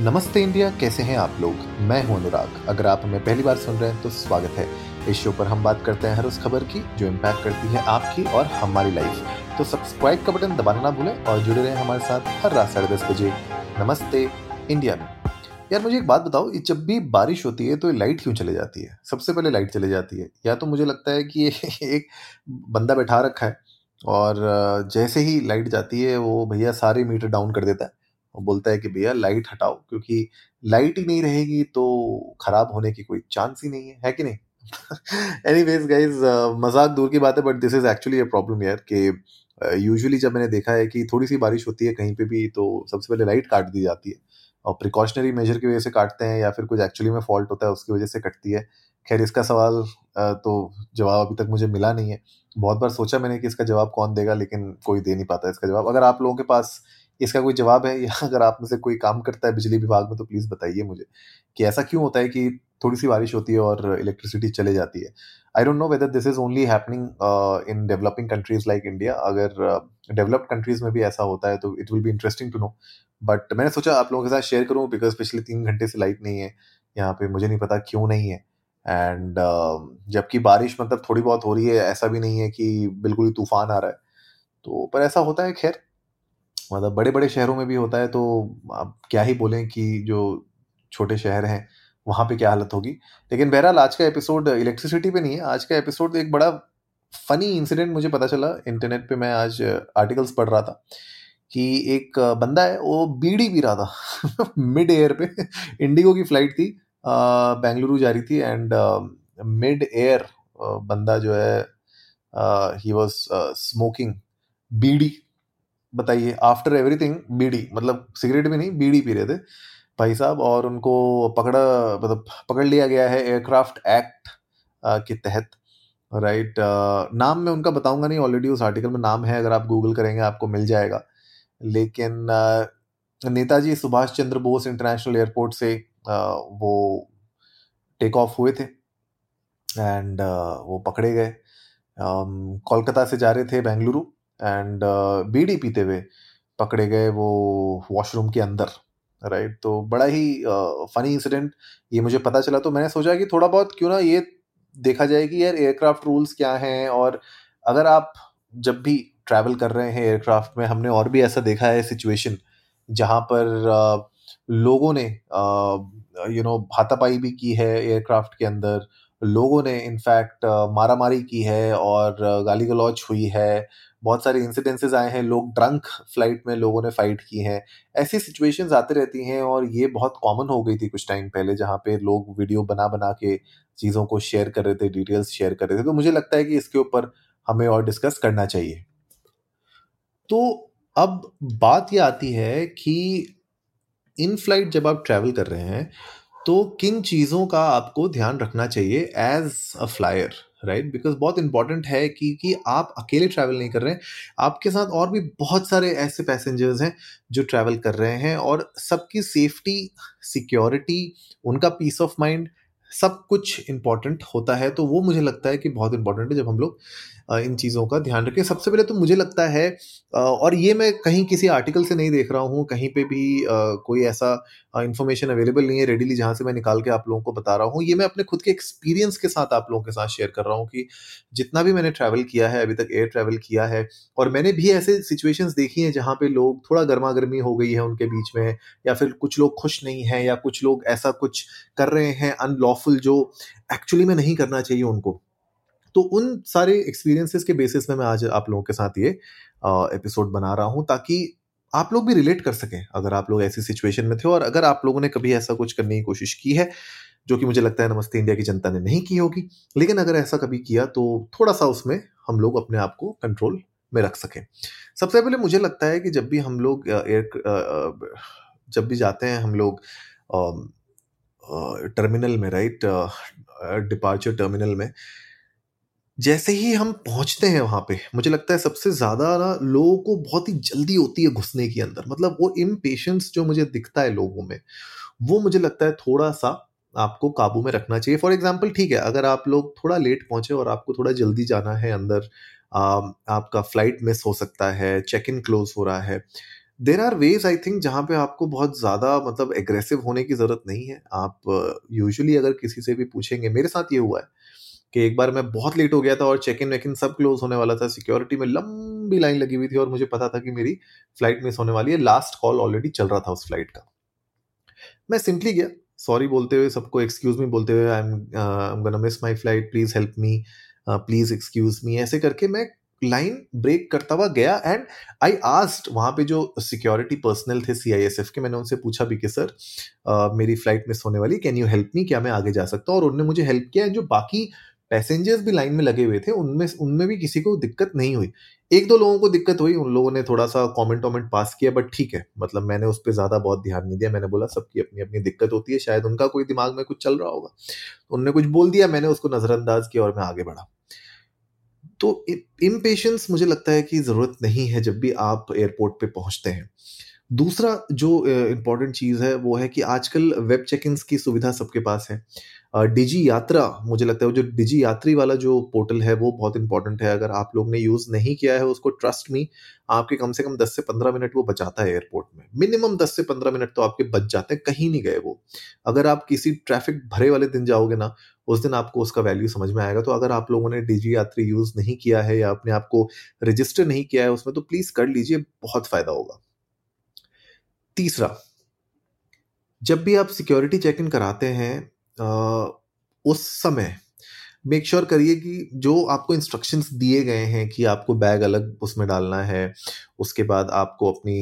नमस्ते इंडिया, कैसे हैं आप लोग? मैं हूँ अनुराग। अगर आप हमें पहली बार सुन रहे हैं तो स्वागत है। इस शो पर हम बात करते हैं हर उस खबर की, जो इम्पैक्ट करती है आपकी और हमारी लाइफ तो सब्सक्राइब का बटन दबाना ना भूलें और जुड़े रहें हमारे साथ हर रात साढ़े दस बजे। नमस्ते इंडिया में। यार, मुझे एक बात बताओ जब भी बारिश होती है तो लाइट क्यों चले जाती है? सबसे पहले लाइट चले जाती है। या तो मुझे लगता है कि एक बंदा बैठा रखा है और जैसे ही लाइट जाती है, वो भैया सारे मीटर डाउन कर देता है। और बोलता है कि, भैया, लाइट हटाओ, क्योंकि लाइट ही नहीं रहेगी तो खराब होने की कोई चांस ही नहीं है। है कि नहीं? एनीवेज गाइस मज़ाक दूर की बात है but this is actually a problem यार, कि यूजुअली जब मैंने देखा है कि थोड़ी सी बारिश होती है कहीं पे भी तो सबसे पहले लाइट काट दी जाती है। और प्रिकॉशनरी मेजर की वजह से काटते हैं या फिर कुछ एक्चुअली में फॉल्ट होता है, उसकी वजह से कटती है। खैर, इसका सवाल तो जवाब अभी तक मुझे मिला नहीं है। बहुत बार सोचा मैंने कि इसका जवाब कौन देगा, लेकिन कोई दे नहीं पाता इसका जवाब। अगर आप लोगों के पास इसका कोई जवाब है? या अगर आप में से कोई काम करता है बिजली विभाग में तो प्लीज़ बताइए मुझे कि ऐसा क्यों होता है कि थोड़ी सी बारिश होती है और इलेक्ट्रिसिटी चले जाती है? I don't know whether this is only happening in developing countries like India अगर डेवलप्ड uh, कंट्रीज़ में भी ऐसा होता है तो it will be interesting to know but मैंने सोचा आप लोगों के साथ शेयर करूँ बिकॉज़ पिछले तीन घंटे से लाइट नहीं है। यहाँ पे मुझे नहीं पता क्यों नहीं है। एंड uh, जबकि बारिश मतलब थोड़ी बहुत हो रही है ऐसा भी नहीं है कि बिल्कुल ही तूफ़ान आ रहा है। तो पर ऐसा होता है खैर। मतलब बड़े बड़े शहरों में भी होता है तो आप क्या ही बोलें कि जो छोटे शहर हैं, वहाँ पे क्या हालत होगी। लेकिन बहरहाल, आज का एपिसोड इलेक्ट्रिसिटी पे नहीं है। आज का एपिसोड एक बड़ा फनी इंसिडेंट मुझे पता चला। इंटरनेट पे मैं आज आर्टिकल्स पढ़ रहा था कि एक बंदा है, वो बीड़ी पी रहा था मिड एयर पे। इंडिगो की फ़्लाइट थी बेंगलुरु जा रही थी एंड मिड एयर बंदा जो है ही वॉज़ स्मोकिंग बीड़ी। बताइए आफ्टर एवरीथिंग बीड़ी मतलब सिगरेट भी नहीं बीड़ी पी रहे थे। भाई साहब, और उनको पकड़ा मतलब पकड़ लिया गया है एयरक्राफ्ट एक्ट के तहत राइट नाम मैं उनका बताऊँगा नहीं ऑलरेडी उस आर्टिकल में नाम है, अगर आप गूगल करेंगे आपको मिल जाएगा। लेकिन नेताजी सुभाष चंद्र बोस इंटरनेशनल एयरपोर्ट से वो टेक ऑफ़ हुए थे एंड वो पकड़े गए। कोलकाता से जा रहे थे बेंगलुरु। एंड बीड़ी पीते हुए पकड़े गए वो वॉशरूम के अंदर राइट तो बड़ा ही फनी इंसिडेंट ये मुझे पता चला तो मैंने सोचा कि थोड़ा बहुत क्यों ना ये देखा जाए कि यार एयरक्राफ्ट रूल्स क्या हैं और अगर आप जब भी ट्रैवल कर रहे हैं एयरक्राफ्ट में, हमने और भी ऐसा देखा है सिचुएशन जहाँ पर लोगों ने यू नो हाथापाई भी की है एयरक्राफ्ट के अंदर, लोगों ने इनफैक्ट मारामारी की है और गाली गलौच हुई है बहुत सारे इंसिडेंसेस आए हैं, लोग ड्रंक फ़्लाइट में लोगों ने फाइट की हैं। ऐसी सिचुएशंस आती रहती हैं और ये बहुत कॉमन हो गई थी कुछ टाइम पहले जहाँ पे लोग वीडियो बना बना के चीज़ों को शेयर कर रहे थे डिटेल्स शेयर कर रहे थे। तो मुझे लगता है कि इसके ऊपर हमें और डिस्कस करना चाहिए। तो अब बात यह आती है कि इन फ़्लाइट जब आप ट्रैवल कर रहे हैं तो किन चीज़ों का आपको ध्यान रखना चाहिए as a flyer right because बहुत इंपॉर्टेंट है कि कि आप अकेले ट्रैवल नहीं कर रहे हैं। आपके साथ और भी बहुत सारे ऐसे पैसेंजर्स हैं जो ट्रैवल कर रहे हैं और सबकी सेफ्टी सिक्योरिटी उनका पीस ऑफ़ माइंड सब कुछ इंपॉर्टेंट होता है तो वो मुझे लगता है कि बहुत इंपॉर्टेंट है जब हम लोग इन चीज़ों का ध्यान रखें। सबसे पहले तो मुझे लगता है और ये मैं कहीं किसी आर्टिकल से नहीं देख रहा हूँ, कहीं पे भी कोई ऐसा इन्फॉर्मेशन अवेलेबल नहीं है रेडीली जहाँ से मैं निकाल के आप लोगों को बता रहा हूँ। ये मैं अपने खुद के एक्सपीरियंस के साथ आप लोगों के साथ शेयर कर रहा हूँ कि जितना भी मैंने ट्रैवल किया है, अभी तक एयर ट्रैवल किया है, और मैंने भी ऐसे सिचुएशंस देखी हैं जहाँ पे लोग थोड़ा गर्मा गर्मी हो गई है उनके बीच में, या फिर कुछ लोग खुश नहीं हैं, या कुछ लोग ऐसा कुछ कर रहे हैं अनलॉफुल जो एक्चुअली में नहीं करना चाहिए उनको। तो उन सारे एक्सपीरियंसेस के बेसिस में मैं आज आप लोगों के साथ ये एपिसोड बना रहा हूँ ताकि आप लोग भी रिलेट कर सकें, अगर आप लोग ऐसी सिचुएशन में थे और अगर आप लोगों ने कभी ऐसा कुछ करने की कोशिश की है, जो कि मुझे लगता है नमस्ते इंडिया की जनता ने नहीं की होगी, लेकिन अगर ऐसा कभी किया तो थोड़ा सा उसमें हम लोग अपने आप को कंट्रोल में रख सकें। सबसे पहले मुझे लगता है कि जब भी हम लोग एयर जब भी जाते हैं हम लोग टर्मिनल में राइट डिपार्चर टर्मिनल में। जैसे ही हम पहुँचते हैं वहाँ पे मुझे लगता है सबसे ज़्यादा ना लोगों को बहुत ही जल्दी होती है घुसने के अंदर। मतलब वो इम्पेशंस जो मुझे दिखता है लोगों में वो मुझे लगता है थोड़ा सा आपको काबू में रखना चाहिए। फॉर एग्ज़ाम्पल ठीक है अगर आप लोग थोड़ा लेट पहुँचे और आपको थोड़ा जल्दी जाना है अंदर आ, आपका फ़्लाइट मिस हो सकता है चेक इन क्लोज हो रहा है there are ways I think जहाँ पे आपको बहुत ज़्यादा मतलब एग्रेसिव होने की ज़रूरत नहीं है। आप यूजुअली uh, अगर किसी से भी पूछेंगे मेरे साथ ये हुआ है कि एक बार मैं बहुत लेट हो गया था और चेक इन वेक इन सब क्लोज होने वाला था। सिक्योरिटी में लंबी लाइन लगी हुई थी और मुझे पता था कि मेरी फ़्लाइट मिस होने वाली है। लास्ट कॉल ऑलरेडी चल रहा था उस फ़्लाइट का। मैं सिंपली गया। सॉरी बोलते हुए सबको एक्सक्यूज मी बोलते हुए I am gonna miss my flight please help me please excuse me ऐसे करके मैं लाइन ब्रेक करता हुआ गया एंड आई आस्ट वहाँ पे जो सिक्योरिटी पर्सनल थे सी आई एस एफ़ के मैंने उनसे पूछा भी कि सर uh, मेरी फ़्लाइट मिस होने वाली कैन यू हेल्प मी क्या मैं आगे जा सकता हूँ? और उन्होंने मुझे हेल्प किया जो बाकी पैसेंजर्स भी लाइन में लगे हुए थे उनमें उनमें भी किसी को दिक्कत नहीं हुई। एक दो लोगों को दिक्कत हुई उन लोगों ने थोड़ा सा कमेंट वमेंट पास किया बट ठीक है मतलब मैंने उस पर ज़्यादा बहुत ध्यान नहीं दिया। मैंने बोला सबकी अपनी अपनी दिक्कत होती है शायद उनका कोई दिमाग में कुछ चल रहा होगा। तो उनने कुछ बोल दिया मैंने उसको नज़रअंदाज किया और मैं आगे बढ़ा। तो इम्पेश मुझे लगता है कि ज़रूरत नहीं है जब भी आप एयरपोर्ट पे पहुँचते हैं। दूसरा जो इम्पोर्टेंट चीज़ है, वो है कि आजकल वेब चेक इन की सुविधा सबके पास है। डिजी यात्रा, मुझे लगता है जो डिजी यात्री वाला जो पोर्टल है, वो बहुत इंपॉर्टेंट है। अगर आप लोग ने यूज़ नहीं किया है उसको ट्रस्ट मी आपके कम से कम 10 से 15 मिनट वो बचाता है एयरपोर्ट में। मिनिमम 10 से 15 मिनट तो आपके बच जाते हैं, कहीं नहीं गए वो। अगर आप किसी ट्रैफ़िक भरे वाले दिन जाओगे ना, उस दिन आपको उसका वैल्यू समझ में आएगा। तो अगर आप लोगों ने डिजी यात्री यूज़ नहीं किया है या अपने आप को रजिस्टर नहीं किया है उसमें तो प्लीज़ कर लीजिए, बहुत फ़ायदा होगा। तीसरा, जब भी आप सिक्योरिटी चेक इन कराते हैं उस समय मेक श्योर करिए कि जो आपको इंस्ट्रक्शंस दिए गए हैं कि आपको बैग अलग उसमें डालना है, उसके बाद आपको अपनी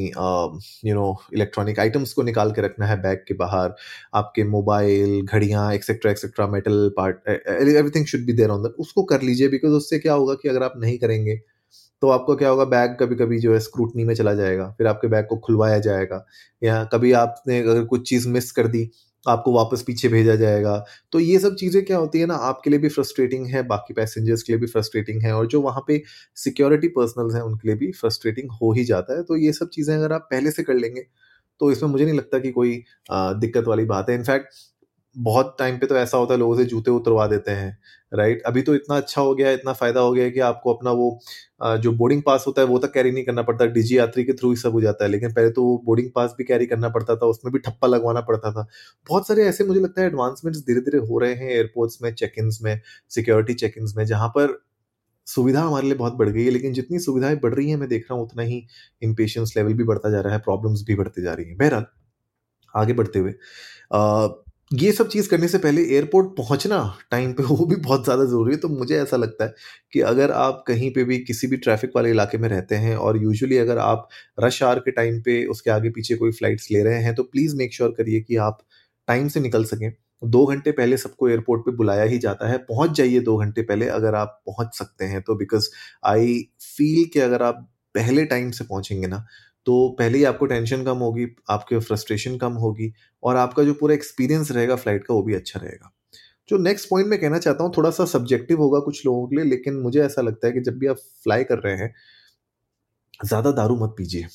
यू नो इलेक्ट्रॉनिक आइटम्स को निकाल के रखना है बैग के बाहर, आपके मोबाइल घड़ियाँ etcetera etcetera metal part everything should be there on the उसको कर लीजिए बिकॉज़ उससे क्या होगा कि अगर आप नहीं करेंगे तो आपको क्या होगा, बैग कभी कभी जो है स्क्रूटनी में चला जाएगा, फिर आपके बैग को खुलवाया जाएगा, या कभी आपने अगर कुछ चीज़ मिस कर दी, आपको वापस पीछे भेजा जाएगा। तो ये सब चीज़ें क्या होती है ना, आपके लिए भी फ्रस्ट्रेटिंग है, बाकी पैसेंजर्स के लिए भी फ्रस्ट्रेटिंग है, और जो वहाँ पे सिक्योरिटी पर्सनल हैं, उनके लिए भी फ्रस्ट्रेटिंग हो ही जाता है। तो ये सब चीज़ें अगर आप पहले से कर लेंगे तो इसमें मुझे नहीं लगता कि कोई दिक्कत वाली बात है। इनफैक्ट बहुत टाइम पे तो ऐसा होता है, लोगों से जूते उतरवा देते हैं राइट अभी तो इतना अच्छा हो गया, इतना फ़ायदा हो गया कि आपको अपना वो जो बोर्डिंग पास होता है, वो तक कैरी नहीं करना पड़ता डिजी यात्री के थ्रू ही सब हो जाता है, लेकिन पहले तो वो बोर्डिंग पास भी कैरी करना पड़ता था, उसमें भी ठप्पा लगवाना पड़ता था। बहुत सारे ऐसे मुझे लगता है एडवांसमेंट्स धीरे धीरे हो रहे हैं एयरपोर्ट्स में चेक में सिक्योरिटी चेक इन्स में, जहाँ पर सुविधा हमारे लिए बहुत बढ़ गई है, लेकिन जितनी सुविधाएँ बढ़ रही हैं, मैं देख रहा हूँ, उतना ही इम्पेशंस लेवल भी बढ़ता जा रहा है प्रॉब्लम्स भी बढ़ती जा रही हैं। बहरहाल, आगे बढ़ते हुए ये सब चीज़ करने से पहले एयरपोर्ट पहुँचना टाइम पे वो भी बहुत ज़्यादा ज़रूरी है। तो मुझे ऐसा लगता है कि अगर आप कहीं पे भी किसी भी ट्रैफ़िक वाले इलाके में रहते हैं और यूजुअली अगर आप रश आवर के टाइम पे उसके आगे पीछे कोई फ्लाइट्स ले रहे हैं तो प्लीज़ मेक श्योर करिए कि आप टाइम से निकल सकें। दो घंटे पहले सबको एयरपोर्ट पे बुलाया ही जाता है। पहुँच जाइए दो घंटे पहले अगर आप पहुँच सकते हैं। तो बिकॉज़ आई फील कि अगर आप पहले टाइम से पहुँचेंगे ना तो पहले ही आपको टेंशन कम होगी, आपके फ्रस्ट्रेशन कम होगी और आपका जो पूरा एक्सपीरियंस रहेगा फ़्लाइट का वो भी अच्छा रहेगा। जो नेक्स्ट पॉइंट मैं कहना चाहता हूँ थोड़ा सा सब्जेक्टिव होगा कुछ लोगों के लिए, लेकिन मुझे ऐसा लगता है कि जब भी आप फ्लाई कर रहे हैं, ज़्यादा दारू मत पीजिए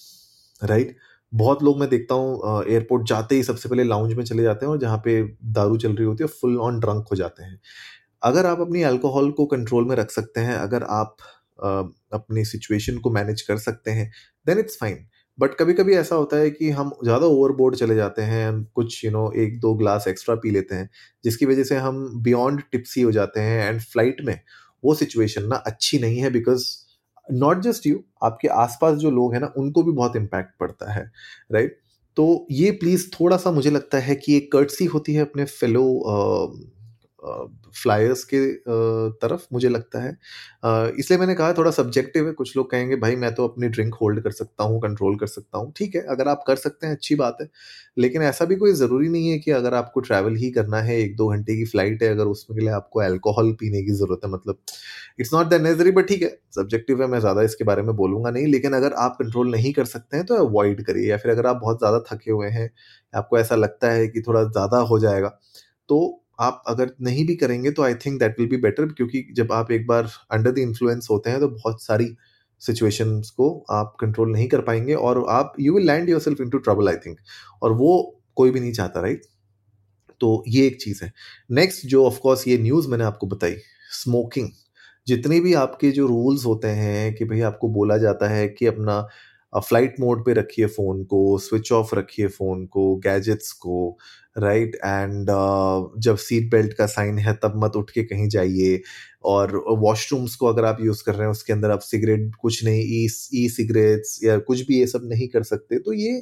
राइट बहुत लोग मैं देखता हूँ एयरपोर्ट जाते ही सबसे पहले लाउंज में चले जाते हैं और जहाँ पे दारू चल रही होती है फुल ऑन ड्रंक हो जाते हैं। अगर आप अपनी अल्कोहल को कंट्रोल में रख सकते हैं, अगर आप अपनी सिचुएशन को मैनेज कर सकते हैं देन इट्स फाइन बट कभी कभी ऐसा होता है कि हम ज़्यादा ओवरबोर्ड चले जाते हैं हम कुछ यू you नो know, एक दो ग्लास एक्स्ट्रा पी लेते हैं जिसकी वजह से हम बियॉन्ड टिप्सी हो जाते हैं एंड फ़्लाइट में वो सिचुएशन ना अच्छी नहीं है बिकॉज़ नॉट जस्ट यू आपके आसपास जो लोग हैं ना उनको भी बहुत इम्पैक्ट पड़ता है राइट right? तो ये प्लीज़ थोड़ा सा मुझे लगता है कि एक कर्टसी होती है अपने फेलो फ्लायर्स के तरफ़ मुझे लगता है। इसलिए मैंने कहा थोड़ा सब्जेक्टिव है, कुछ लोग कहेंगे, भाई, मैं तो अपनी ड्रिंक होल्ड कर सकता हूँ कंट्रोल कर सकता हूँ। ठीक है, अगर आप कर सकते हैं, अच्छी बात है, लेकिन ऐसा भी कोई ज़रूरी नहीं है कि अगर आपको ट्रैवल ही करना है, एक दो घंटे की फ़्लाइट है, अगर उसमें के लिए आपको अल्कोहल पीने की ज़रूरत है मतलब it's not that necessary but ठीक है सब्जेक्टिव है, मैं ज़्यादा इसके बारे में बोलूँगा नहीं, लेकिन अगर आप कंट्रोल नहीं कर सकते हैं तो अवॉइड करिए, या फिर अगर आप बहुत ज़्यादा थके हुए हैं, आपको ऐसा लगता है कि थोड़ा ज़्यादा हो जाएगा तो आप अगर नहीं भी करेंगे तो I think that will be better क्योंकि जब आप एक बार अंडर द इन्फ्लुएंस होते हैं तो बहुत सारी सिचुएशंस को आप कंट्रोल नहीं कर पाएँगे और आप you will land yourself into trouble I think और वो कोई भी नहीं चाहता राइट तो ये एक चीज़ है। नेक्स्ट जो ऑफकोर्स ये न्यूज़ मैंने आपको बताई स्मोकिंग जितने भी आपके जो रूल्स होते हैं कि भाई आपको बोला जाता है कि अपना फ़्लाइट मोड पे रखिए फ़ोन को स्विच ऑफ़ रखिए फ़ोन को गैजेट्स को राइट एंड जब सीट बेल्ट का साइन है तब मत उठ के कहीं जाइए। और वॉशरूम्स को अगर आप यूज़ कर रहे हैं उसके अंदर आप सिगरेट कुछ नहीं ई ई सिगरेट्स या कुछ भी ये सब नहीं कर सकते। तो ये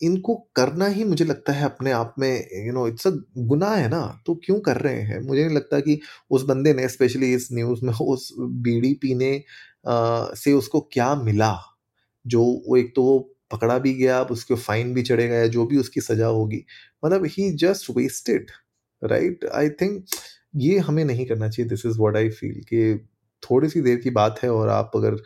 इनको करना ही मुझे लगता है अपने आप में यू नो इट्स अ गुनाह है ना। तो क्यों कर रहे हैं? मुझे नहीं लगता कि उस बंदे ने स्पेशली इस न्यूज़ में उस बीड़ी पीने आ, से उसको क्या मिला? जो वो एक तो वो पकड़ा भी गया, अब उसके फाइन भी चढ़ेगा या जो भी उसकी सजा होगी। मतलब he just wasted right I think ये हमें नहीं करना चाहिए। This is what I feel कि थोड़ी सी देर की बात है और आप अगर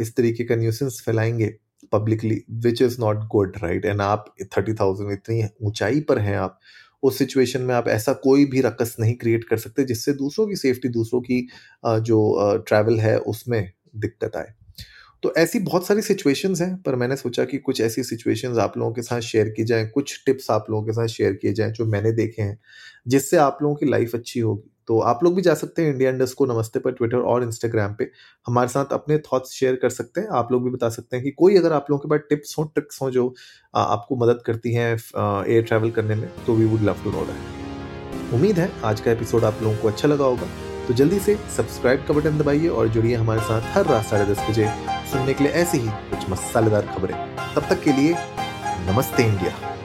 इस तरीके का nuisance फैलाएँगे publicly which is not good right and आप थर्टी थाउज़ेंड इतनी ऊंचाई पर हैं आप, उस सिचुएशन में आप ऐसा कोई भी रकस नहीं क्रिएट कर सकते जिससे दूसरों की सेफ्टी दूसरों की जो ट्रैवल है उसमें दिक्कत आए। तो ऐसी बहुत सारी सिचुएशंस हैं, पर मैंने सोचा कि कुछ ऐसी सिचुएशंस आप लोगों के साथ शेयर की जाएँ, कुछ टिप्स आप लोगों के साथ शेयर किए जाएँ, जो मैंने देखे हैं, जिससे आप लोगों की लाइफ अच्छी होगी। तो आप लोग भी जा सकते हैं इंडिया इंडस्ट को नमस्ते पर ट्विटर और इंस्टाग्राम पे। हमारे साथ अपने थॉट्स शेयर कर सकते हैं। आप लोग भी बता सकते हैं कि कोई अगर आप लोगों के पास टिप्स हो ट्रिक्स हों, जो आपको मदद करती हैं एयर ट्रैवल करने में तो we would love to know that उम्मीद है आज का एपिसोड आप लोगों को अच्छा लगा होगा। तो जल्दी से सब्सक्राइब का बटन दबाइए और जुड़िए हमारे साथ हर रात साढ़े दस बजे। सुनने के लिए ऐसी ही कुछ मसालेदार खबरें। तब तक के लिए नमस्ते इंडिया।